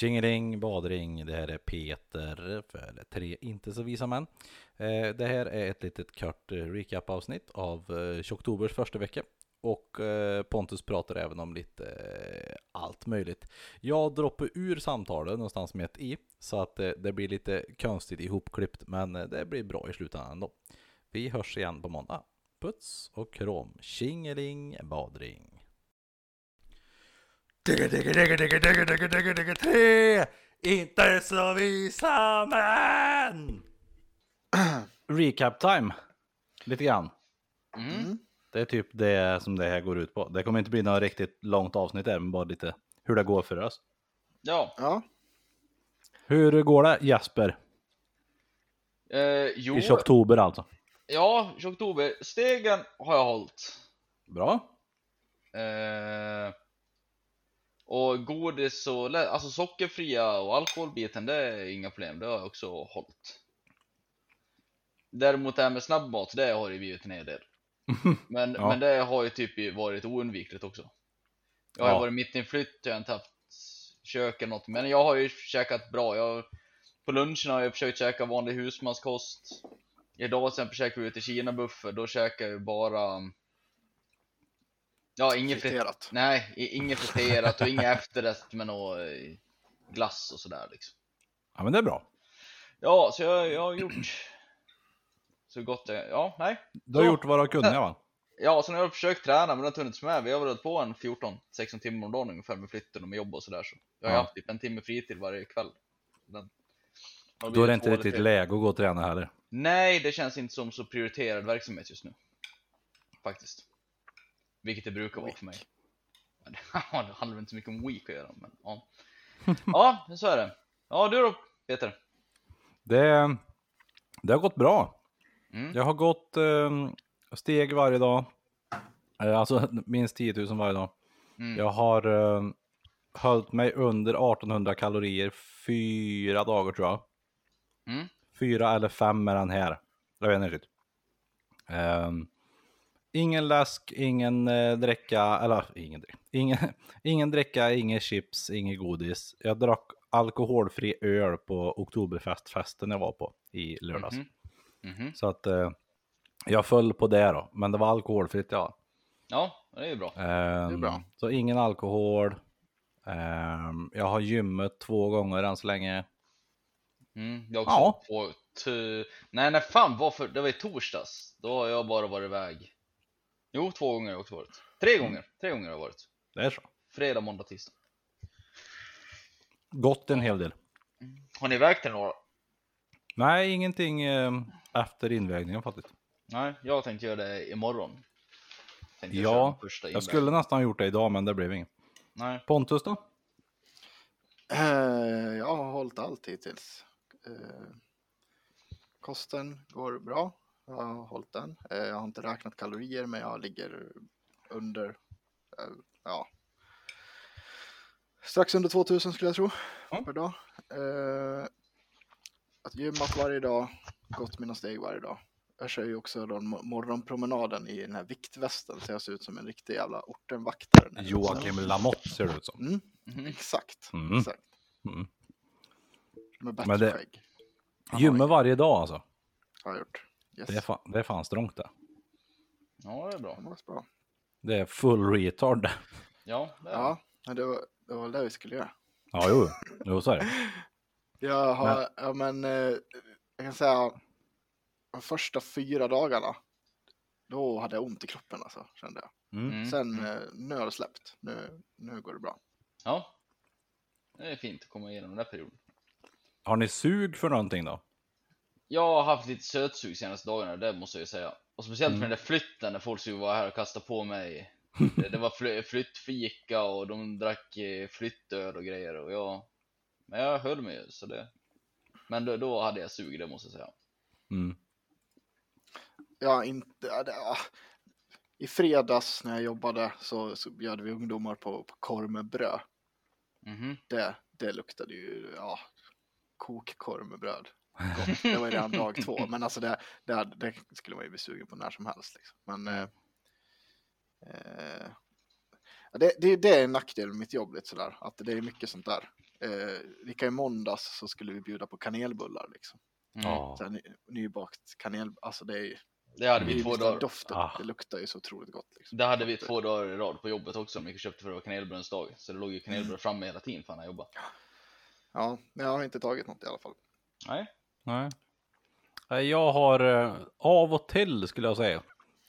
Tjingeling, badring, det här är Peter för tre inte så visa män. Eh, det här är ett litet kort eh, recap-avsnitt av eh, Tjocktobers första vecka. Och eh, Pontus pratar även om lite eh, allt möjligt. Jag droppar ur samtalet någonstans med ett i, så att eh, det blir lite konstigt ihopklippt, men det blir bra i slutändan ändå. Vi hörs igen på måndag. Puts och krom, tjingeling, badring. Digga, digga, digga, digga, digga, digga, digga, digga, tre! Inte så visa män! Recap time, lite grann. Mm. Det är typ det som det här går ut på. Det kommer inte bli något riktigt långt avsnitt där, men bara lite hur det går för oss. Ja, Ja, Hur går det Jesper? eh, jo, I oktober alltså. ja, i oktober. Stegen har jag hållit. Bra. Eh, och godis och, alltså sockerfria och alkoholbiten, det är inga problem. Det har jag också hållit. Däremot det här med snabbmat, det har ju blivit en hel del. Men, Ja. men det har ju typ varit oundvikligt också. Jag har Ja. varit mitt i en flytt, jag har inte haft kök eller något. Men jag har ju käkat bra. Jag, på lunchen har jag försökt käka vanlig husmanskost. Idag exempel käkade vi ute i Kina-buffé, då käkar jag ju bara Ja, inget friterat. Nej, inget friterat och inget efterrätt med något eh, glass och sådär liksom. Ja men det är bra. Ja, så jag, jag har gjort så gott jag, ja, nej. Du har Så. gjort vad du har kunnat va? Ja, sen har jag försökt träna men det har inte hunnits med. Vi har varit på en 14-16 timmar om dagen ungefär med flytten och med jobb och sådär. Så jag har Ja. haft typ en timme fritid varje kväll. Den, har Då är det inte riktigt läge att gå och träna heller. Nej, det känns inte som så prioriterad verksamhet just nu. Faktiskt. Vilket det brukar vara för mig. Ja, Det handlar väl inte så mycket om week att göra, men ja. Ja, så är det. Ja, du då Peter? Det, det har gått bra. Mm. Jag har gått eh, steg varje dag. Eh, alltså minst 10 000 varje dag. Mm. Jag har eh, hållit mig under 1800 kalorier fyra dagar tror jag. Mm. Fyra eller fem är den här. Jag vet inte riktigt. Ehm, ingen läsk, ingen uh, dricka, eller ingen, ingen, ingen dricka, ingen chips, ingen godis. Jag drack alkoholfri öl på Oktoberfestfesten jag var på i lördags. Mhm. Mhm. Så att eh, jag föll på det då, men det var alkoholfritt ja. Ja, det är ju bra. Ehm, bra. Så ingen alkohol. Ehm, jag har gymmet två gånger än så länge. Mm, jag också Ja. på t- Nej, nej fan varför? Det var i torsdags. Då har jag bara varit iväg. Jo, två gånger har jag också varit. Tre Mm. gånger. Tre gånger har jag varit. Det är så. Fredag, måndag, tisdag. Gått en hel del. Har ni vägt till några? Nej, ingenting eh, efter invägningen faktiskt. Nej, jag tänkte göra det imorgon. Tänkte Ja, Jag invägningen. skulle nästan ha gjort det idag, men det blev inget. Nej. Pontus då? Eh, jag har hållit allt hittills. Eh, kosten går bra. Jag har hållit den. Eh, jag har inte räknat kalorier, men jag ligger under, eh, ja, strax under 2000 skulle jag tro Ja. per dag. Eh, att gymmat varje dag, gått mina steg varje dag. Jag kör ju också då mo- morgonpromenaden i den här viktvästen så jag ser ut som en riktig jävla ortenvaktare. Joakim Lamotte ser det ut som. Mm, Mhm. exakt. Mm. exakt. Mm. Med bättre Men det- skägg. Gymma varje dag alltså. Har jag gjort. Yes. Det är fan, det är fan strångt det. Ja, det är bra. Det var bra. Det är full retard. Ja, det är Ja, men det var, det var det vi skulle göra. Ja, jo, jo så är det. Jag har, ja men, eh, jag kan säga, de första fyra dagarna, då hade jag ont i kroppen alltså, kände jag. Mm. Mm. Sen, eh, nu har det släppt. Nu, nu går det bra. Ja. Det är fint att komma igenom den där perioden. Har ni sug för någonting då? Jag har haft lite sötsug senaste dagarna, det måste jag ju säga. Och speciellt Mm. med den där flytten när folk skulle vara här och kasta på mig. Det, det var fly, flyttfika och de drack eh, flyttöl och grejer och jag... Men jag höll mig ju så det... Men då, då hade jag sug, det måste jag säga. Mm. Ja, inte, ja, det, ja. I fredags när jag jobbade så, så bjöd vi ungdomar på, på korv med bröd. Mhm. Det, det luktade ju, ja, kokkorv med bröd. Gott. Det var ju redan dag två, men alltså det, det, det skulle man ju bli sugen på när som helst. Liksom. Men eh, eh, det, det, det är en nackdel med mitt jobb lite sådär, att det är mycket sånt där. eh, vilka i måndags så skulle vi bjuda på kanelbullar liksom. Mm. Här, ny, nybakt kanel, alltså det är ju, Det hade vi två just dagar. doften, Ah. det luktar ju så otroligt gott. Liksom. Det hade vi två dagar i rad på jobbet också. Om vi köpte för det var kanelbullens dag. Så det låg ju kanelbullar framme hela tiden för han jobbade. Ja, men jag har inte tagit något i alla fall. Nej. Nej. Jag har eh, av och till skulle jag säga.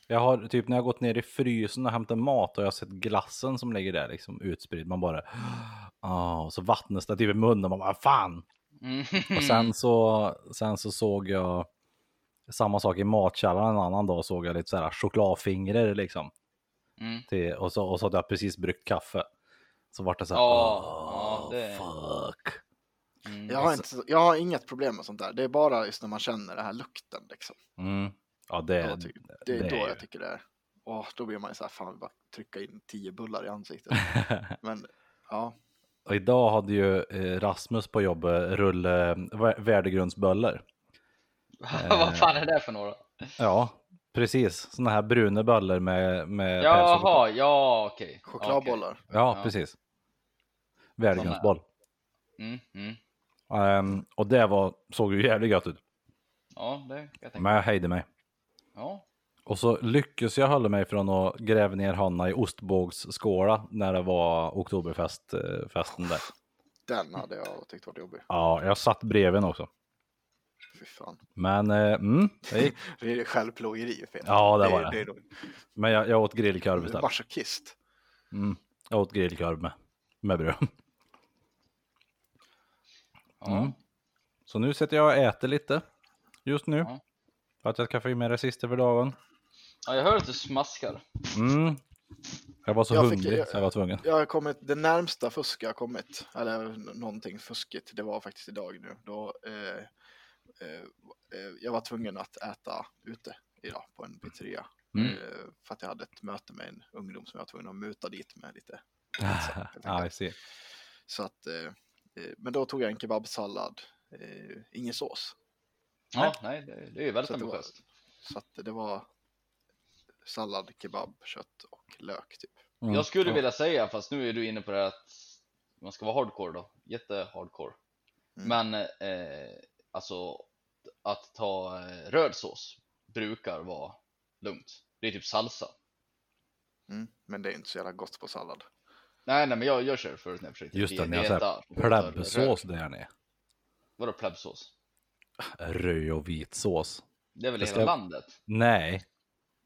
Jag har typ när jag gått ner i frysen och hämtat mat och jag har sett glassen som ligger där liksom utspridd. Man bara, ah, så vattnas det typ i munnen. Man bara, fan. Mm. Och sen så, sen så såg jag samma sak i matkällaren en annan dag. Såg jag lite så här chokladfingrar liksom. Mm. Till, och, så, och så hade jag precis bryggt kaffe. Så vart det så här, "Åh, ja, det- fuck. Mm. Jag har, inte, så- jag har inget problem med sånt där. Det är bara just när man känner den här lukten liksom. Mm. Ja, det, Ja, ty- Det är det då ju- jag tycker det är. Åh, då blir man ju så här, fan vi bara trycka in tio bullar i ansiktet. Men ja, Och idag hade ju eh, Rasmus på jobbet rulle vä- värdegrundsbullar. Vad fan är det för några? Ja, precis. Såna här bruna bullar med, med Jaha, ja okej. chokladbollar. Okej. Ja, Ja. precis. Värdegrundsboll. Mm, mm. Ehm, och det var, såg ju jävligt gött ut. Ja, det kan jag tänka Men jag hejde mig. Ja. Och så lyckades jag hålla mig från att gräva ner Hanna i ostbågsskåla när det var oktoberfest, eh, där. Den hade jag tyckt varit jobbig. Ja, jag satt bredvid också. Fy fan. Men, eh, mm, det gick. Det är självplågeri. Ja, det var det. det. det Men jag, jag åt grillkorv du är istället. masochist. Mm. Jag åt grillkorv med, med bröd. Ja. Mm. Så nu sitter jag och äter lite just nu. Ja. För att jag ska få i mig det sista för dagen. ja, jag hör att du smaskar. Mm. Jag var så Jag fick- hungrig jag- så jag var tvungen. Jag har kommit, det närmsta fusk jag har kommit, eller någonting fuskigt, det var faktiskt idag nu. Då, eh, eh, eh, jag var tvungen att äta ute idag på en pizzeria. Mm. Eh, för att jag hade ett möte med en ungdom som jag var tvungen att muta dit med lite pizza. enkelt. jag ser. Så att, eh, men då tog jag en kebabsallad, eh, ingen sås. Ja, nej, det, det är ju väldigt Så var- ambitiöst. Så att det var sallad, kebab, kött och lök typ. Mm. Jag skulle Ja. vilja säga, fast nu är du inne på det att man ska vara hardcore då. Jätte-hardcore. Mm. Men eh, alltså att ta eh, röd sås brukar vara lugnt. Det är typ salsa. Mm. Men det är inte så jävla gott på sallad. Nej, nej, men jag, jag kör förut när jag försökte Just det, dieta för Plebsås röd. där nere. Vadå plebsås? Röd och vit sås. Det är väl Det hela ska- landet? Nej,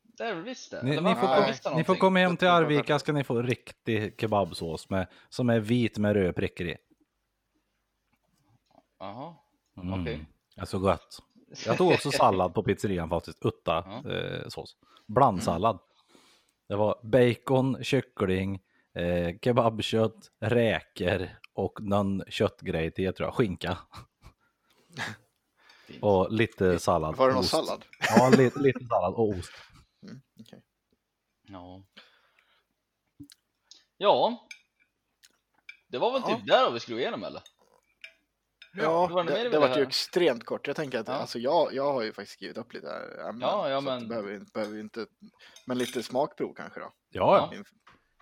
Det är väl visst det? ni, ni, får, jag kom, ni får komma hem till Jag Arvika ska ni få riktig kebabsås med, som är vit med röda prickar i. Jaha. Mm. Okej. Är så gott. Jag tog också sallad på pizzerian faktiskt, utta Ja. eh, sås. Blandsallad. Det var bacon, kyckling, eh, kebabkött, räkor och någon köttgrej till, tror jag, skinka. Och lite sallad. Var det någon ost. sallad? Ja, lite, lite sallad och ost. Mm, okej. Ja. Ja. Det var väl Ja. typ där vi skulle gå igenom eller? Ja, det var det, det var ju höra? extrement kort. Jag tänker att Ja. alltså, jag, jag har ju faktiskt skrivit upp lite ämnen. Ja, ja, men- behöver, inte- behöver inte, men lite smakprov kanske då. Ja, ja.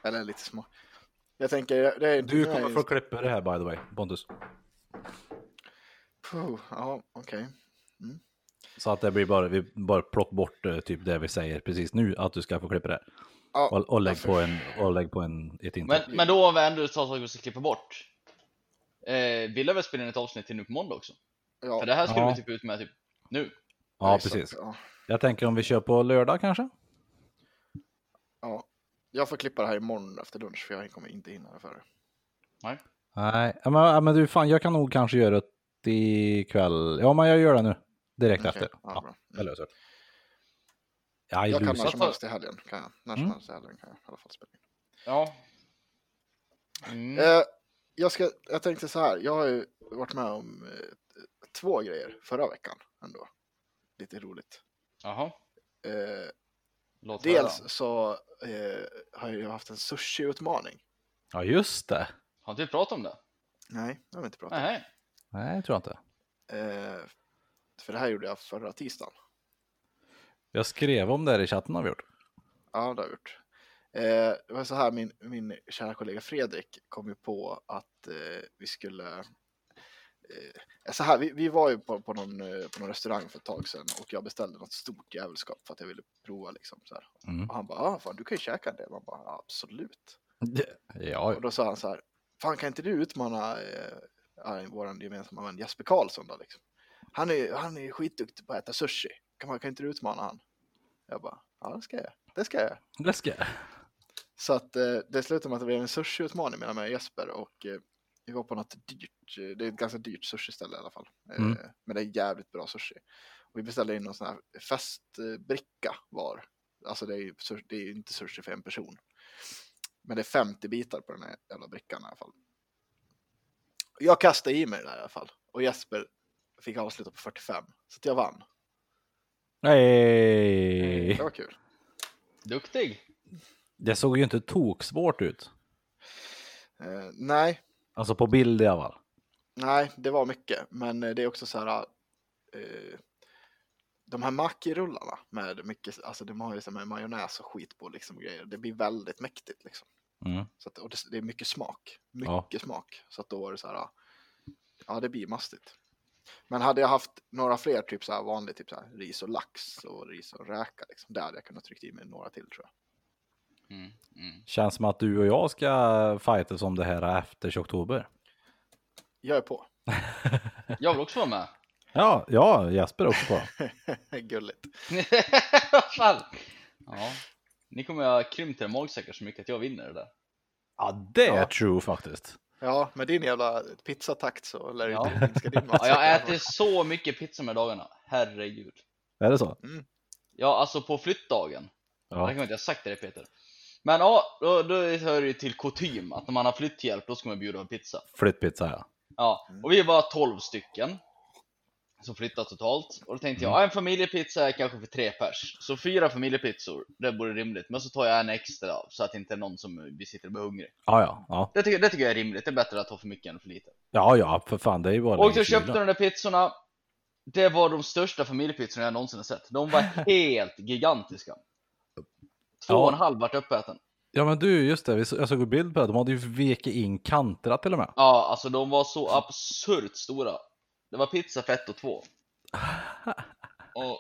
Eller lite smak. Jag tänker, det är Du kommer få klippa det här by the way, Pontus. Puh, Ja, okej. Så att det blir bara, vi bara plock bort eh, typ det vi säger precis nu, att du ska få klippa det. här. Ja, Och, och lägg på en, och lägg på en, ett intro. Men, men då om vi ändå tar saker vi ska klippa bort. Eh, vill jag väl spela in ett avsnitt till nu på måndag också? ja, För det här skulle Ja. vi typ ut med typ nu. ja, precis. Ja, Jag tänker om vi kör på lördag kanske? ja. Jag får klippa det här imorgon efter lunch för jag kommer inte hinna det före. Nej, ja, men, ja, men du fan, jag kan nog kanske göra det ikväll. Ja, men jag gör det nu. Direkt Okej, efter. ja, Ja, bra. jag det. Jag Jag kan när som helst i helgen. Kan jag. När som Mm. helst i helgen kan jag i alla fall spela in. Ja. Mm. Eh, jag, ska, jag tänkte så här, jag har ju varit med om eh, två grejer förra veckan ändå. Lite roligt. Jaha. Eh, Låt dels höra. så eh, har jag haft en sushi-utmaning. Ja, just det. Har inte vi pratat om det? Nej, det har vi inte pratat om. Nej. Nej, jag tror inte. Eh, för det här gjorde jag förra tisdagen. Jag skrev om det här i chatten har vi gjort. Ja, det har jag gjort. Eh, det var så här, min, min kära kollega Fredrik kom ju på att eh, vi skulle... Eh, så här, vi, vi var ju på, på, någon, eh, på någon restaurang för ett tag sedan och jag beställde något stort jävelskap för att jag ville prova liksom så. Mm. Och han bara, ah, fan, du kan ju käka det. Man bara, "Ja, absolut. Ja, Och då sa han så här, fan kan inte du utmana eh, vår gemensamma vän Jesper Karlsson då liksom? Han är, han är skitduktig på att äta sushi. Kan, man, kan inte du utmana han? Jag bara, ja det ska jag. Det ska jag. läskiga. Så att eh, det slutade med att det blev en sushiutmaning mellan mig och Jesper och eh, vi var på något dyrt, eh, det är ett ganska dyrt sushiställe i alla fall. Eh, Mm. Men det är jävligt bra sushi. Och vi beställde in någon sån här festbricka var. Alltså det är ju det är inte sushi för en person. Men det är 50 bitar på den här jävla brickan i alla fall. Jag kastade i mig det där i alla fall. Och Jesper fick avsluta på 45. Så att jag vann. Nej. Det var kul. Duktig! Det såg ju inte toksvårt ut. Eh, nej, Alltså på bild i alla fall. Nej, det var mycket, men eh, det är också så här. Eh, de här makirullarna med mycket, alltså de har ju så med majonnäs och skit på liksom grejer. Det blir väldigt mäktigt liksom. Mm. Så att, och det, det är mycket smak, Ja. mycket smak. Så att då var det så här. Ja, det blir mastigt. Men hade jag haft några fler, typ så här vanligt, typ så här ris och lax och ris och räka, liksom, där hade jag kunnat trycka i mig några till tror jag. Mm, mm. Känns som att du och jag ska fightas om det här efter oktober. Jag är på. Jag vill också vara med. Ja, ja, Jesper också på. Gulligt. Fan? Ja. Ni kommer ha krympt er magsäckar så mycket att jag vinner det där. Ja, det är Ja. true faktiskt. Ja, med din jävla pizzatakt så lär det Ja. inte minska din Ja, jag äter så mycket pizza med dagarna. Herregud. Är det så? Ja, alltså på flyttdagen. Det Ja. kan jag inte ha sagt det Peter. Men ja, då, då hör det ju till kutym att när man har flytthjälp då ska man bjuda på pizza. Flyttpizza ja. Ja, och vi var 12 stycken som flyttat totalt. Och då tänkte jag, ja, en familjepizza är kanske för tre pers. Så fyra familjepizzor, det vore rimligt. Men så tar jag en extra så att det inte är någon som vi sitter och blir hungrig. Ja, ja, ja. Det tycker, det tycker jag är rimligt. Det är bättre att ta för mycket än för lite. Ja, ja, för fan, det är ju bara Och så köpte de där pizzorna. Det var de största familjepizzorna jag någonsin har sett. De var helt gigantiska. Två Ja. och en halv vart uppäten. Ja, men du, just det, vi jag såg en bild på det. De hade ju vekit in kanterna till och med. Ja, alltså de var så absurt stora. Det var pizza för ett och två. Och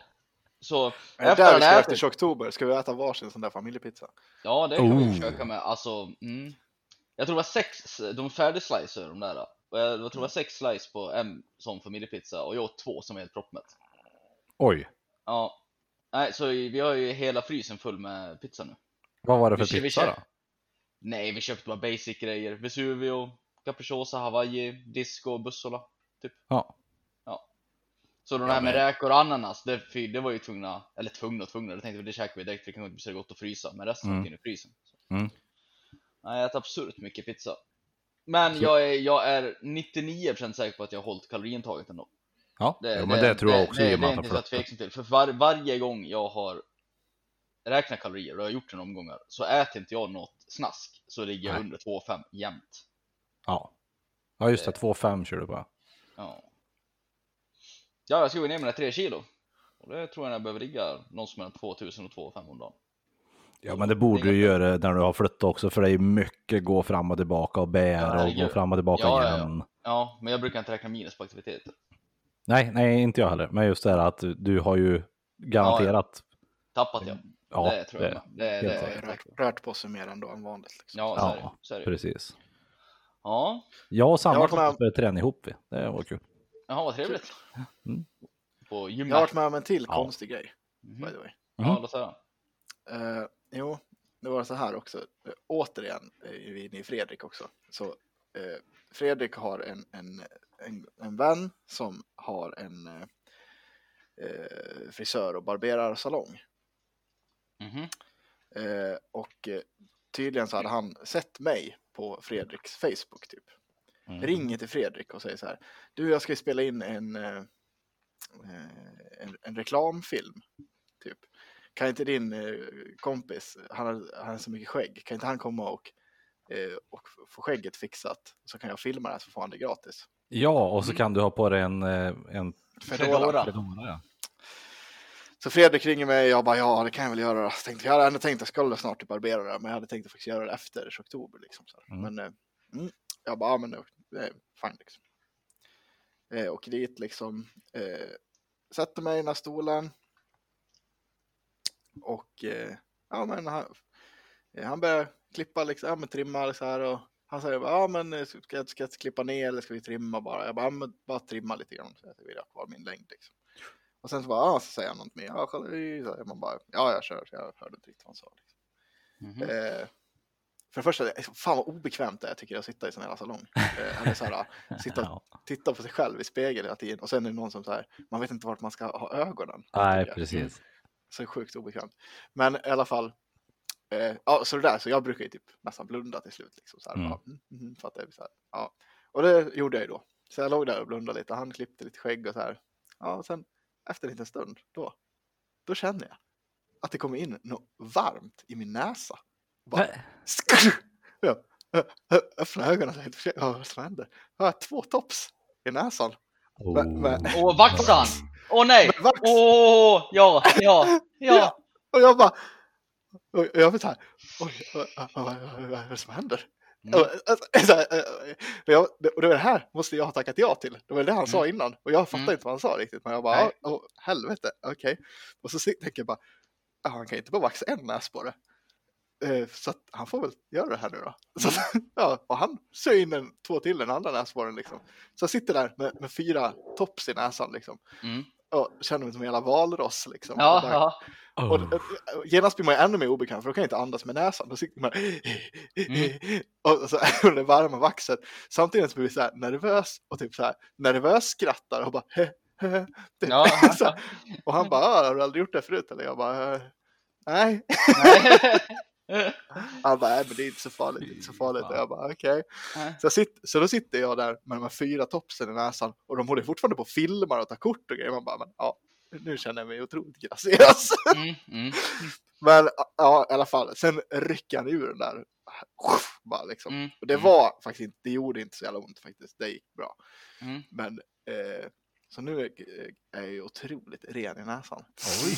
så Är det efter där vi den ska ätit, efter oktober? Ska vi äta varsin sån där familjepizza? ja det kan vi Oh. försöka med. Alltså, mm. Jag tror det var sex, de färdigslicer de där. Och jag, jag tror det var sex slice på en sån familjepizza och jag åt två som var helt proppmätt. Oj, Ja, nej så vi har ju hela frysen full med pizza nu. vad var det för Vi vi pizza kör. då? Nej, vi köpte bara basic grejer. Vesuvio, capricciosa, hawaii, disco, bussola. Ja, Så de Ja, här med men- räkor och ananas, det, det var ju tvungna, eller tvungna och tvungna, det tänkte vi det käkar vi direkt, det kan inte så gott att frysa, men resten Mm. in i frysen. Mm. Nej, jag äter absurt mycket pizza. Men Så- jag är, jag är 99% säker på att jag har hållit kaloriintaget ändå. Ja. jo, men det, tror jag också det, i det, det är att inte så tveksam till. För var, varje gång jag har räknat kalorier, och jag har gjort det omgångar, så äter inte jag något snask, så ligger jag Nej. under 2,5 jämt. Ja. ja, just det, 2,5 kör du på. Ja. Ja, jag ska gå ner mina 3 kilo. Och det tror jag jag behöver ligga någonstans mellan 2000 och 2500 om dagen. Ja, men det borde du göra när du har flyttat också, för det är mycket gå fram och tillbaka och Ja, bära och gå fram och tillbaka Ja, ja, ja. igen. Ja, men jag brukar inte räkna minus på aktiviteter. Nej, nej, inte jag heller. Men just det här att du, har ju garanterat. Tappat jag. Ja, det tror jag det- med. Det, det, är Rört, rört på sig mer ändå än vanligt. Liksom. Ja, så är. Ja, Så är det. precis. Ja, Jag och Sanna har har varit med- fått börja träna ihop. Vi. Det var kul. Jaha, vad trevligt. Mm. På gymmet. Jag har varit med om en till Ja. konstig grej, Mhm. by the way. Ja, låt höra. Eh, jo, det var så här också. Eh, återigen är vi inne i Fredrik också. Så eh, Fredrik har en, en, en, en vän som har en eh, eh, frisör och barberarsalong. Mhm. Eh, och eh, tydligen så hade han sett mig på Fredriks Facebook typ. Mm. Ringer till Fredrik och säger så här. Du, jag ska spela in en, eh, en, en reklamfilm. Typ. Kan inte din kompis, han har, han har så mycket skägg, kan inte han komma och, och få skägget fixat? Så kan jag filma det här så får han det gratis. Ja, och så kan du ha på dig en, eh, en Fedora. Ja. Så Fredrik ringer mig och jag bara ja det kan jag väl göra. Så tänkte, jag hade ändå tänkt att jag skulle snart till barbera det men jag hade tänkt att faktiskt göra det efter oktober. Liksom. Mm. Men eh, mm, jag bara ja men det är fine liksom. Eh, åker dit liksom. Eh, sätter mig i den här stolen. Och eh, ja men han, eh, han börjar klippa liksom, ja men trimma så här och han säger ja men eh, ska jag, ska jag klippa ner eller ska vi trimma bara? Jag bara, ja, men bara trimma lite grann så att jag vill ha kvar min längd liksom. Och sen så bara, ja så säger han något mer, ja så man bara, ja jag kör, så jag hörde inte riktigt vad han sa. Liksom. Mhm. Eh, för det första, fan vad obekvämt det är tycker jag att sitta i sån här salong. Eh, eller så här, sitta och titta på sig själv i spegeln hela tiden och sen är det någon som så här, man vet inte vart man ska ha ögonen. Nej, precis. Så sjukt obekvämt. Men i alla fall, eh, ja, så det där, så jag brukar ju typ nästan blunda till slut. Liksom, så här, Mm. bara, mm, mm, för att det är så här, ja. Och det gjorde jag ju då. Så jag låg där och blundade lite, han klippte lite skägg och så här. Ja, och sen efter en liten stund, då, då känner jag att det kommer in något varmt i min näsa. Bara, ja, öppna ögonen och tänkte, "Shit, ja, vad som händer? Jag har två tops i näsan. Men- men- Åh, vaxan! Åh nej! Med vax. Åh, ja, ja, ja. Och jag bara, och jag var så här, oj, vad, vad, vad, vad är det som händer? Mm. Alltså, jag, och det var det här måste jag ha tackat ja till. Det var det han sa innan och jag fattade Mm. inte vad han sa riktigt. Men jag bara, åh, helvete, okej. Och så tänker jag bara, han kan inte bara vaxa en näsborre. Eh, Så att han får väl göra det här nu då. Så, att- ja, och han syr in en, två till den andra näsborren liksom. Så jag sitter där med, med fyra tops i näsan liksom. Och känner mig som en jävla valross liksom. Ja, Och ja. och och genast blir man ju ännu mer obekväm för då kan jag inte andas med näsan. Då sitter man Mm. och så och det varma vaxet. Samtidigt så blir vi så här nervös och typ så här nervös skrattar och bara typ. Ja. så, Och han bara, "Ah, har du aldrig gjort det förut? Eller jag bara, "Eh, nej. Han bara, nej men det är inte så farligt, det är inte så farligt. Och jag bara, okej. Så, jag sitter, så då sitter jag där med de här fyra topsen i näsan och de håller fortfarande på och filmar och tar kort och grejer. Man bara, men ja, nu känner jag mig otroligt graciös. Mm, mm. Men ja, i alla fall, sen rycker han ur den där. Bara liksom. Mm, Och det mm, var faktiskt inte, det gjorde inte så jävla ont faktiskt. Det gick bra. mm. Men eh, så nu är, är jag ju otroligt ren i näsan. Oj.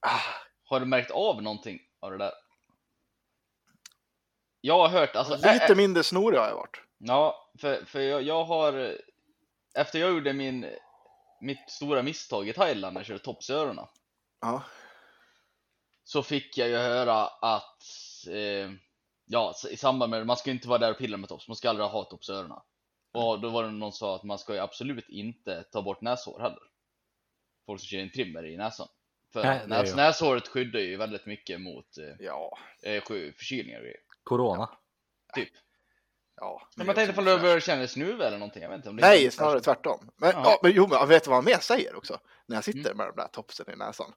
Ah, Har du märkt av någonting av det där? Jag har hört, alltså... lite ä- ä- mindre snorig har jag varit. Ja, för, för jag, jag har... Efter jag gjorde min, mitt stora misstag i Thailand när jag körde toppsörorna Ja, så fick jag ju höra att eh, ja, i samband med man ska inte vara där och pilla med tops, man ska aldrig ha toppsörorna. Och då var det någon som sa att man ska ju absolut inte ta bort näshår heller. Folk som kör in trimmer i näsan. För Nej, näs, ju- näshåret skyddar ju väldigt mycket mot eh, ja, eh, sju- förkylningar och grejer. Corona. Typ. ja. Men man tänkte på känna dig snuv eller någonting, jag vet inte om det Nej, snarare tvärtom. Men, Ja. ja. men jo, men vet du vad han mer säger också? När jag sitter Mm. med de där topsen i näsan.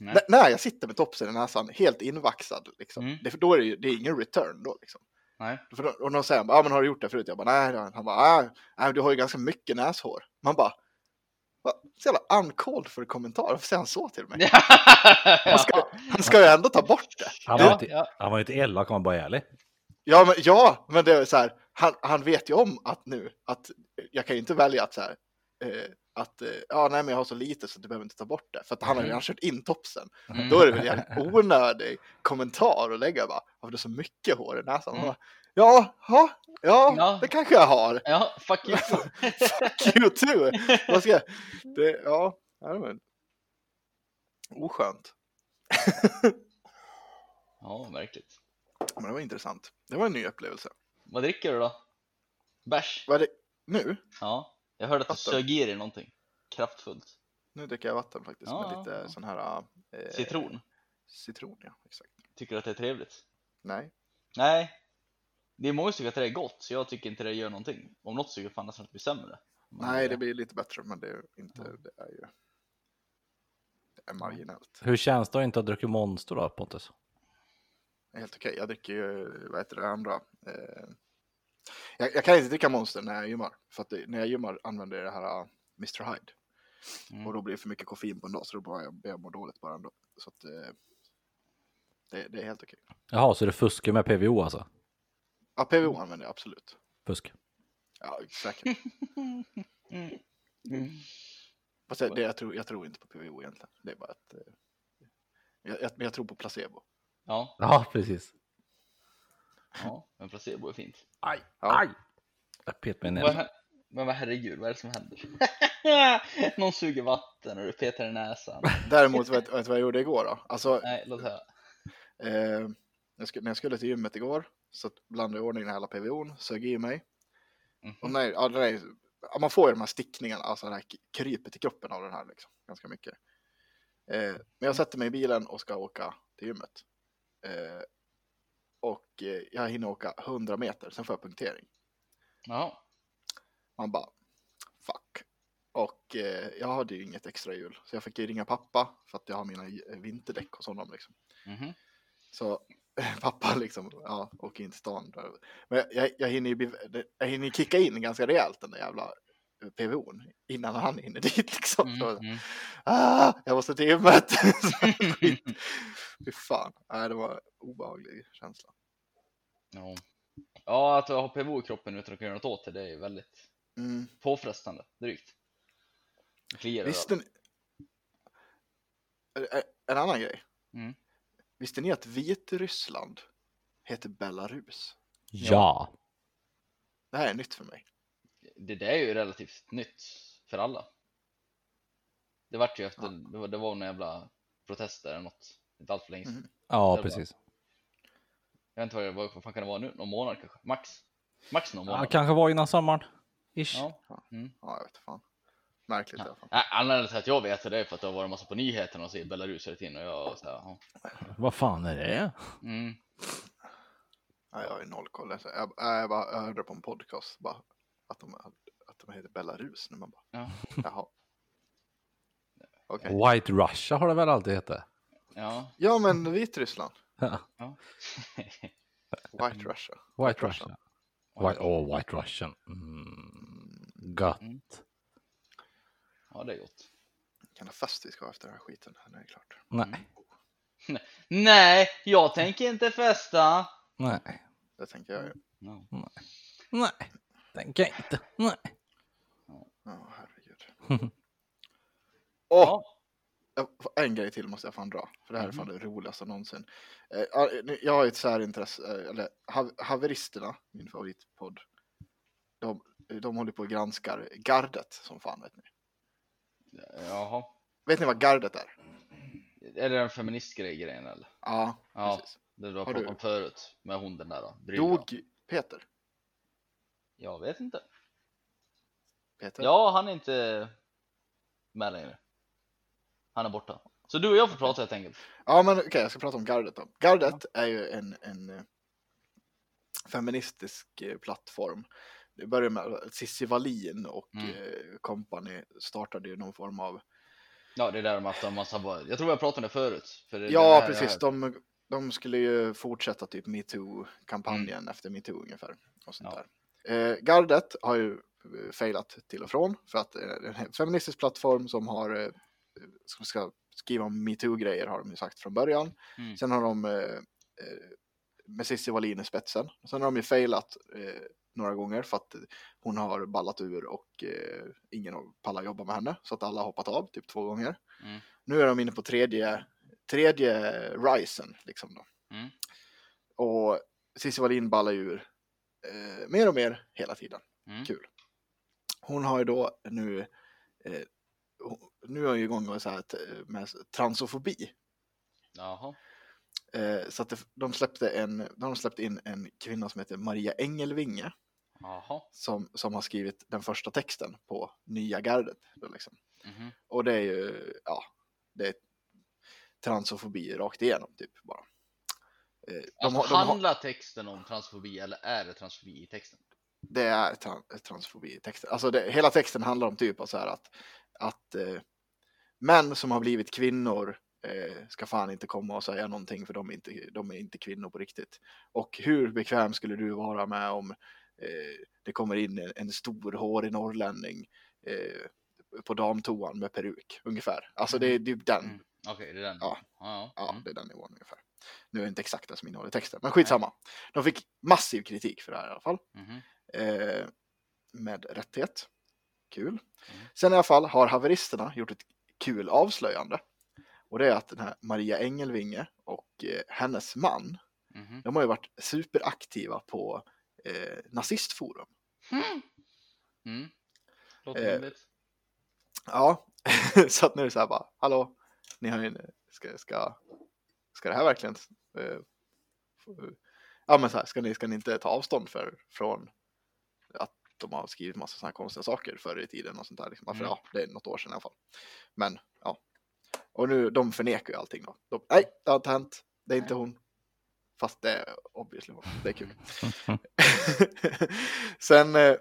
N- när jag sitter med topsen i näsan, helt invaxad, liksom. Mm. det, för då är det, ju, det är ingen return då. Liksom. Nej. För då, och de säger, ja men har du gjort det förut? Jag bara, nej. Han bara, nej, nej du har ju ganska mycket näshår. Man bara, så jävla uncalled för kommentar. Varför säger han så till mig? Han ska, han ska ju ändå ta bort det. Han var, Ja, inte, ja. han var inte elak, han var bara ärlig. Ja, men, ja, men det är så här, han, han vet ju om att nu, att jag kan ju inte välja att så här, eh, att eh, ja, nej, men jag har så lite så du behöver inte ta bort det. För att han har ju redan kört in topsen. Mm. Då är det väl en onödig kommentar att lägga bara, har du så mycket hår i näsan? Mm. Ja, ja, ja, Ja. det kanske jag har. Ja, fuck you. Fuck you too. Vad ska jag? Det, ja, var oskönt. ja, verkligt. Men det var intressant. Det var en ny upplevelse. Vad dricker du då? Bärs? Vad är det nu? Ja, jag hörde att du Vatten. sög i dig någonting kraftfullt. Nu dricker jag vatten faktiskt Ja, med lite ja. sån här eh, Citron. Citron, ja, exakt. Tycker du att det är trevligt? Nej, Nej. Det är många som tycker att det är gott, så jag tycker inte det gör någonting. Om något tycker jag fan nästan att det blir sämre. Men, nej, eh, det blir lite bättre, men det är inte, Ja. det är ju det är marginellt. Hur känns det att inte ha druckit Monster då, Pontus? Helt okej. Jag dricker ju, vad heter det andra? Eh, jag, jag kan inte dricka Monster när jag gymmar, för att det, när jag gymmar använder jag det här uh, Mr Hyde. Mm. Och då blir det för mycket koffein på en dag, så då börjar jag, jag må dåligt bara ändå. Så att eh, det, det är helt okej. Jaha, så det fuskar med PVO alltså? Ja, PVO använder jag absolut. Fusk. Ja, säkert. Mm. Mm. Fast det, det, jag, tror, jag tror inte på PVO egentligen. Det är bara att eh, jag, jag, men jag tror på placebo. Ja, Ja, precis. ja, men placebo är fint. Aj, Ja. aj! Jag pet mig Vad, ner. men vad herregud, vad är det som händer? Någon suger vatten och du petar i näsan. Däremot, vet, du vad jag gjorde igår då? Alltså, Nej, låt höra. eh, när jag skulle till gymmet igår så blandade jag i ordning hela PVOn, sög i mig. Och Mhm. när, ja, ja, man får ju de här stickningarna, alltså det här krypet i kroppen av den här liksom, ganska mycket. Eh, men jag sätter mig i bilen och ska åka till gymmet. Eh, och eh, jag hinner åka 100 meter, sen får jag punktering. Jaha. Man bara, fuck. Och eh, jag hade ju inget extra hjul, så jag fick ju ringa pappa för att jag har mina vinterdäck hos honom liksom. Mhm. Så pappa liksom, ja, åker in till stan. Men jag, jag, hinner ju, jag hinner kicka in ganska rejält den där jävla PVOn innan han hinner dit liksom. Mm, Så, mm. ah, jag måste till gymmet. Fy fan, Nej, det var en obehaglig känsla. Ja. ja, att ha PVO i kroppen utan att kunna göra något åt det, det är ju väldigt Mm. påfrestande, drygt. Kliar Visste ni... Eh, En annan grej. Mm. Visste ni att Vitryssland heter Belarus? Ja. Det här är nytt för mig. det där är ju relativt nytt för alla. Det vart ju efter, Ja. det, var, det var några jävla protester eller något, inte allt för länge sedan. Mhm. Ja, Det var- precis. Jag vet inte vad, det, vad fan kan det vara nu? Någon månad kanske? Max? Max någon Ja, månad? kanske var innan sommaren. Ish. Ja. Mm. Ja, jag vet fan. Märkligt i alla fall. Nej, Anledningen till att jag vet det, det är för att det har varit massa på nyheterna och säger Belarus hela tiden och jag så här, ja. Vad fan är det? mm. Nej, jag har ju noll koll. Jag, jag, jag bara jag hörde på en podcast bara, att, de, att de heter Belarus. Nu man bara, Ja. jaha. Okej. White Russia har det väl alltid hetat? ja. Ja, men Vitryssland. Ja, ja. White Russia. White Russia. White, oh, White Russian. Mm. Gött. Mm. Ja, det är gott. Vilken fest vi ska ha efter den här skiten. Det är klart. Nej, Nej, jag tänker inte festa! nej, Det tänker jag ju. No. nej. Tänker jag inte. Nej. Ja, herregud. Åh, Ja. jag- en grej till måste jag fan dra. För det här är fan Mhm. det roligaste någonsin. Eh, ja, nu- Jag har ett särintresse, eh, eller hav- Haveristerna, min favoritpodd. De, de håller på och granskar gardet som fan vet ni. Jaha. Vet ni vad gardet är? Är det en feministgrej grejen eller? Ja, Ja. precis. Det du har Har pratat om förut med hon den där då? Brylja. Dog Peter? Jag vet inte. Peter? Ja, han är inte med längre. Han är borta. Så du och jag får prata helt enkelt. Ja, men okej, jag ska prata om gardet då. Gardet är ju en, en eh, feministisk eh, plattform. Det började med att Cissi Wallin och Mm. eh, company startade ju någon form av Ja, det är där de haft en massa bara... Jag tror har pratat om det förut. För det, Ja, här- precis. De, de skulle ju fortsätta typ metoo-kampanjen efter metoo ungefär. Och sånt Mm. Ja. där. Eh, Gardet har ju eh, failat till och från för att eh, en feministisk plattform som har som ska skriva om metoo-grejer har de ju sagt från början. Mm. Sen har de eh, med Cissi Wallin i spetsen. Sen har de ju failat eh, några gånger för att hon har ballat ur och eh, ingen har pallat jobba med henne så att alla har hoppat av typ två gånger. Mm. Nu är de inne på tredje, tredje risen liksom då. Mm. Och Cissi Wallin ballar ur eh, mer och mer hela tiden. Mm. Kul. Hon har ju då nu, eh, nu är hon ju igång med, så här, t- med transofobi. Jaha. Eh, så att de släppte en, de har släppt in en kvinna som heter Maria Engelvinge Jaha. som, som har skrivit den första texten på nya gardet. Liksom. Mhm. Och det är ju, ja, det är transofobi rakt igenom typ bara. Eh, de Alltså, de har, handlar texten om transfobi eller är det transfobi i texten? det är tran- transfobi i texten. Alltså det, hela texten handlar om typ så här att, att eh, män som har blivit kvinnor eh, ska fan inte komma och säga någonting för de är inte, de är inte kvinnor på riktigt. Och hur bekväm skulle du vara med om det kommer in en, en stor hårig norrlänning eh, på damtoan med peruk ungefär. Alltså det är typ den. Mm. Okej, det är den. Ja. ja. Ja, Mm. det är den nivån ungefär. Nu är det inte exakt det som innehåller texten, men skitsamma. De fick massiv kritik för det här i alla fall. Mhm. Eh, med rättighet. Kul. Sen i alla fall har haveristerna gjort ett kul avslöjande. Och det är att den här Maria Engelvinge och eh, hennes man, Mhm. de har ju varit superaktiva på eh, nazistforum. Mm. Låter Eh. Ja, så att nu är det så här bara, hallå, ni har ju, ska, ska, ska det här verkligen, eh, ja men så här, ska ni, ska ni inte ta avstånd för, från att de har skrivit massa sådana här konstiga saker förr i tiden och sånt där, liksom. för Mm. ja, det är något år sedan i alla fall. Men ja, och nu, de förnekar ju allting då. De, Nej, det har inte hänt, det är inte hon. Fast det obviously hon, det är kul. Sen, eh,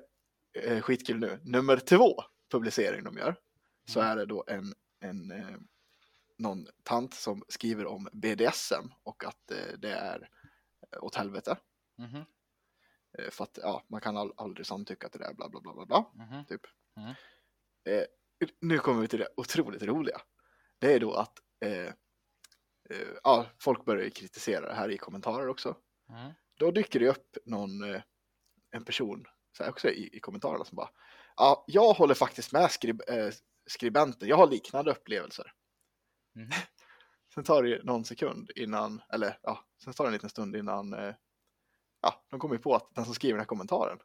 eh, skitkul nu, nummer två publicering de gör, så är det då en, en eh, någon tant som skriver om BDSM och att eh, det är åt helvete. Mhm. Eh, för att ja, man kan all, aldrig samtycka till det, bla bla bla bla bla. Mhm. Typ. Mm. Eh, nu kommer vi till det otroligt roliga. Det är då att eh, ja, folk börjar ju kritisera det här i kommentarer också. Mhm. Då dyker det upp någon, eh, en person så här också i, i kommentarerna som bara Ja, jag håller faktiskt med skrib, eh, skribenten. Jag har liknande upplevelser. Mhm. Sen tar det någon sekund innan, eller ja, sen tar det en liten stund innan eh, ja, de kommer ju på att den som skriver den här kommentaren,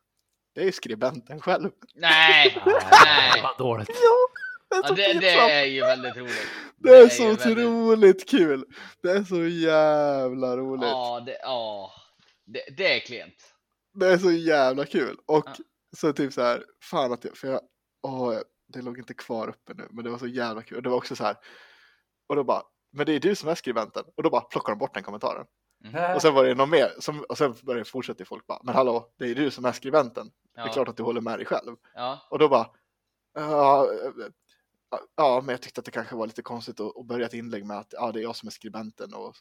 det är ju skribenten själv. Nej! Nej! Vad dåligt. Ja, Ja, det, det är ju väldigt roligt. Det är ju så väldigt- otroligt kul. Det är så jävla roligt. Ja, det, ja. Det, det är klent. Det är så jävla kul. Och Ja. så typ så här, fan att jag, för jag, åh, det låg inte kvar uppe nu, men det var så jävla kul. Och det var också så här, och då bara, men det är du som är skribenten. Och då bara plockar de bort den kommentaren. Och sen var det någon mer, som, och sen började fortsätta folk bara, men hallå, det är du som är skribenten. Det är Ja. klart att du håller med dig själv. Ja. Och då bara, ja, ja, men jag tyckte att det kanske var lite konstigt att, att börja ett inlägg med att ja, det är jag som är skribenten och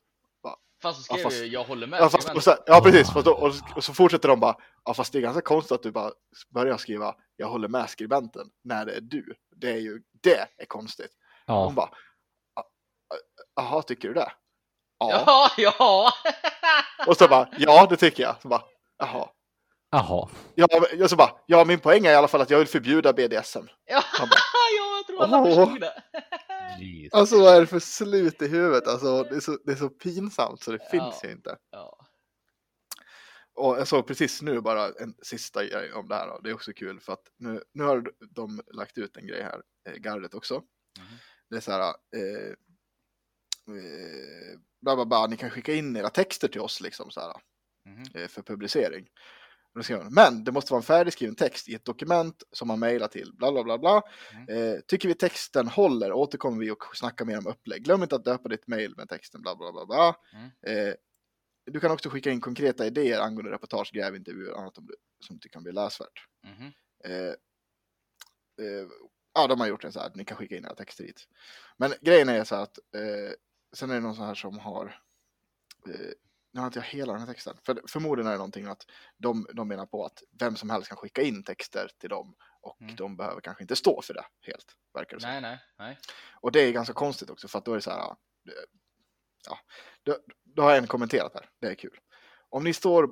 Fast så Ja, skrev fast- ju jag håller med. Ja, fast, och så, ja precis, fast och, och så fortsätter de bara, ja fast det är ganska konstigt att du bara börjar skriva, jag håller med skribenten, när det är du. Det är ju, det är konstigt. Hon Ja. bara, "Ja, jaha tycker du det? Ja. Ja, ja! Och så bara, ja det tycker jag. Så bara, jaha. Jaha. Ja, och så bara, ja min poäng är i alla fall att jag vill förbjuda BDSM. Ja, bara, ja jag tror alla förstod det. Alltså vad är det för slut i huvudet? Alltså det är så, det är så pinsamt så det Ja. finns ju inte. Ja. Och jag såg precis nu bara en sista grej om det här. Då. Det är också kul för att nu, nu har de lagt ut en grej här, eh, gardet också. Mhm. Det är så här, eh, eh, bla bla bla, ni kan skicka in era texter till oss liksom så här, Mhm. eh, för publicering. Men det måste vara en färdigskriven text i ett dokument som man mejlar till, bla bla bla bla. Mm. Eh, tycker vi texten håller återkommer vi och snackar mer om upplägg. Glöm inte att döpa ditt mejl med texten, bla bla bla bla. Mm. Eh, du kan också skicka in konkreta idéer angående reportage, grävintervjuer och annat om du, som du kan bli läsvärt. Mhm. Eh, ja, de har gjort en så här ni kan skicka in era texter hit. Men grejen är så här att eh, sen är det någon sån här som har eh, nu har inte jag hela den här texten. För, förmodligen är det någonting att de, de menar på att vem som helst kan skicka in texter till dem och Mm. de behöver kanske inte stå för det helt, verkar det som. Nej, nej. Och det är ganska konstigt också för att då är det så här, ja, då, då har en kommenterat här, det är kul. Om ni, står,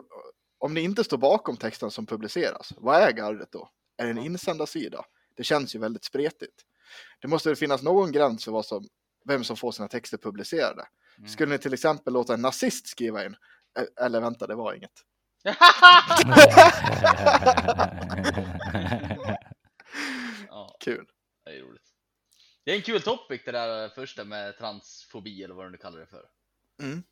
om ni inte står bakom texten som publiceras, vad är gardet då? Är det en insändarsida? Det känns ju väldigt spretigt. Det måste finnas någon gräns för vad som, vem som får sina texter publicerade. Mm. Skulle ni till exempel låta en nazist skriva in? Eller vänta, det var inget. ja, Kul. det är roligt. Det är en kul topic det där första med transfobi eller vad du kallar det för. Mm.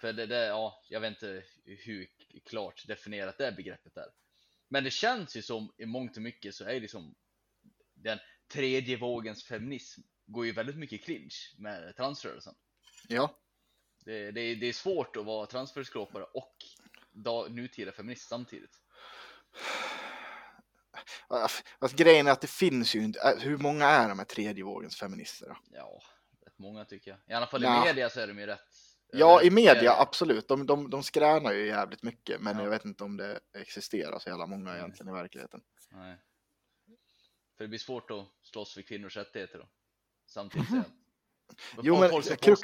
För det, det, ja, jag vet inte hur klart definierat det begreppet är. Men det känns ju som i mångt och mycket så är det liksom den tredje vågens feminism går ju väldigt mycket clinch med transrörelsen. Ja, Det, det, det är svårt att vara transförespråkare och da, nutida feminist samtidigt. Fast grejen är att det finns ju inte, äh, hur många är de här tredje vågens feminister? Då? Ja, rätt många tycker jag. I alla fall i media så är de ju rätt. Ja, rätt i media seriösa. absolut. De, de, de skränar ju jävligt mycket, men Ja. jag vet inte om det existerar så jävla många egentligen i verkligheten. Nej. För det blir svårt att slåss för kvinnors rättigheter då. Samtidigt Jo, men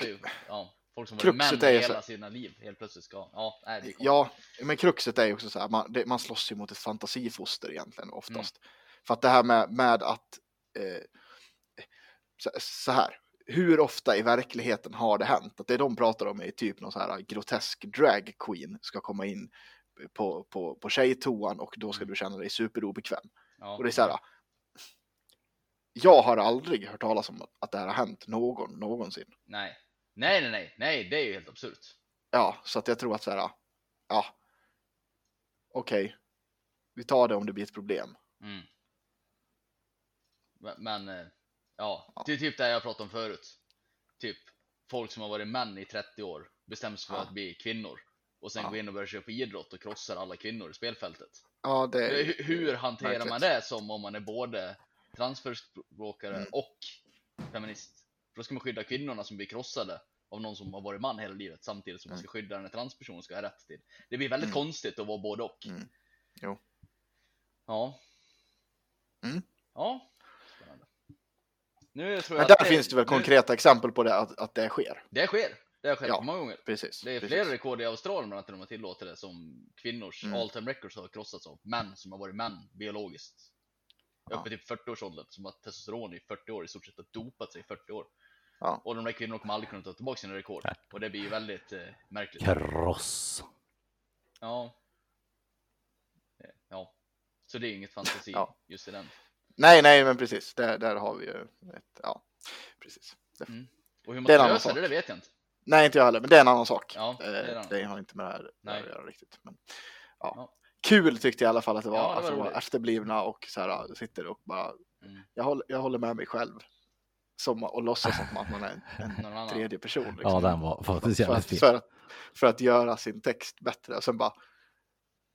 ju, ja, folk som varit män är hela så- sina liv helt plötsligt ska, ja, nej, det. Ja, men kruxet är ju också så här, man, det, man slåss ju mot ett fantasifoster egentligen oftast. För att det här med, med att eh, så, så här, hur ofta i verkligheten har det hänt? Att det de pratar om är typ någon så här grotesk drag queen ska komma in på, på, på tjejtoan och då ska du känna dig superobekväm. Ja. Och det är så här, jag har aldrig hört talas om att det här har hänt någon någonsin. Nej. Nej, nej, nej, nej, det är ju helt absurt. Ja, så att jag tror att så här, ja, okej, vi tar det om det blir ett problem. Mm. Men, men eh, ja, det är typ det jag pratade om förut. Typ folk som har varit män i 30 år bestämmer sig för Ja. att bli kvinnor och sen Ja. går in och börjar köra på idrott och krossar alla kvinnor i spelfältet. Ja, det är Hur, hur hanterar man det som om man är både transförespråkare Mm. och feminist? Då ska man skydda kvinnorna som blir krossade av någon som har varit man hela livet samtidigt som man ska skydda den transpersonen ska ha rätt till. Det blir väldigt Mm. konstigt att vara både och. Mm. Jo. Ja. Mm. Ja. Spännande. Nu tror Men jag där att finns det väl nu- konkreta exempel på det, att, att det sker. Det sker. Det har skett Ja. många gånger. Precis. Det är precis. flera rekord i Australien bland annat de har tillåtit det som kvinnors Mm. all time records har krossats av män som har varit män biologiskt. Ja. Uppe till 40-årsåldern som har testosteron i 40 år i stort sett och dopat sig i 40 år. Ja. Och de där kvinnorna kommer aldrig kunna ta tillbaka sina rekord. Nej. Och det blir ju väldigt eh, märkligt. Kross. Ja. Eh, Ja. Så det är inget fantasi Ja. just i den. Nej, nej, men precis. Där, där har vi ju ett, ja, precis. Det, Och hur man Det sak. det, det vet jag inte. Nej, inte jag heller, men det är en annan sak. Ja, det en Eh, annan det har inte med det här Nej. att göra riktigt. Men, ja. Ja. Kul tyckte jag i alla fall att det var, Ja, det var att de var roligt. efterblivna och så här, sitter och bara, Mm. jag håller, jag håller med mig själv. Som, och låtsas att man är en, en tredje person. Liksom. Ja, den var faktiskt för, jävligt att, fin. för, för att göra sin text bättre. Och sen bara,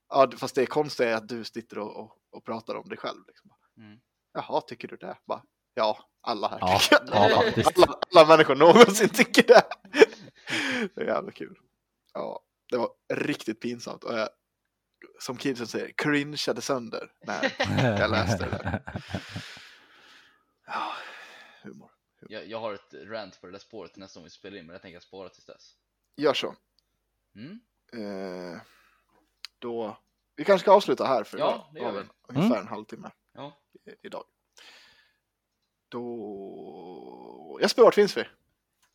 ja, fast det konstiga är att du sitter och, och, och pratar om dig själv. Liksom. Mm. Jaha, tycker du det? Bara, ja, alla här Ja, tycker ja, det. alla, alla människor någonsin tycker det. Det är jävla kul. Ja, det var riktigt pinsamt. Och jag, som kidsen säger, cringeade sönder när jag läste det där. Ja, humor. Jag, jag har ett rant på det där spåret nästa gång vi spelar in, men jag tänker spara tills dess. Gör så. Mm. Eh, då, vi kanske ska avsluta här för Ja, det gör vi. ungefär Mm. en halvtimme Ja. i- idag. Då... Jesper, vart finns vi?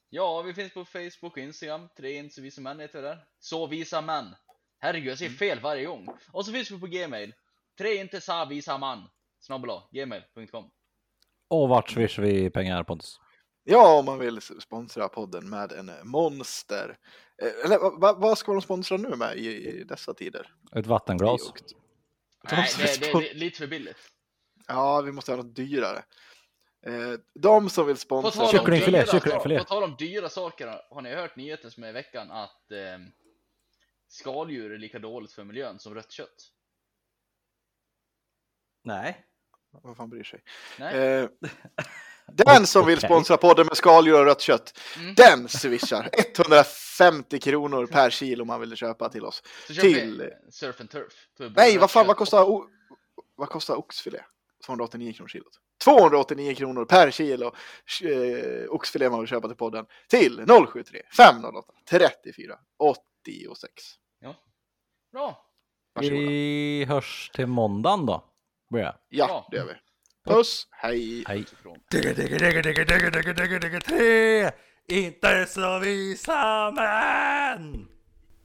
ja, vi finns på Facebook och Instagram. Tre inte visa män heter det där. Så visa män. Herregud, jag säger fel varje gång. Och så finns vi på Gmail. Tre inte sa visa man. Snabbla, gmail.com. Och vart swishar vi pengar Pontus? Ja, om man vill sponsra podden med en monster. Eh, Eller va- va, vad ska de sponsra nu med i, i dessa tider? Ett vattenglas? Nej, det, det är lite för billigt. Ja, vi måste ha något dyrare. Eh, de som vill sponsra... Kycklingfilé, kycklingfilé. på tal om dyra saker, har ni hört nyheten som är i veckan att eh, skaldjur är lika dåligt för miljön som rött kött? Nej. Vad fan bryr sig? Nej? Eh, den som vill sponsra podden med skaldjur och rött kött, Mm. den swishar 150 kronor per kilo om man vill köpa till oss. Så till- surf and turf. Nej, vad fan, vad kostar, o- vad kostar oxfilé? 289 kronor kilot. 289 kronor per kilo eh, oxfilé man vill köpa till podden till 073 508 34 86. Bra! Varsågoda. Vi hörs till måndagen då. Det? Ja, det gör vi. Puss, hej! Hej. Ifrån. Digga, digga, digga, digga, digga, digga, digga, digga, tre! Inte så visa män!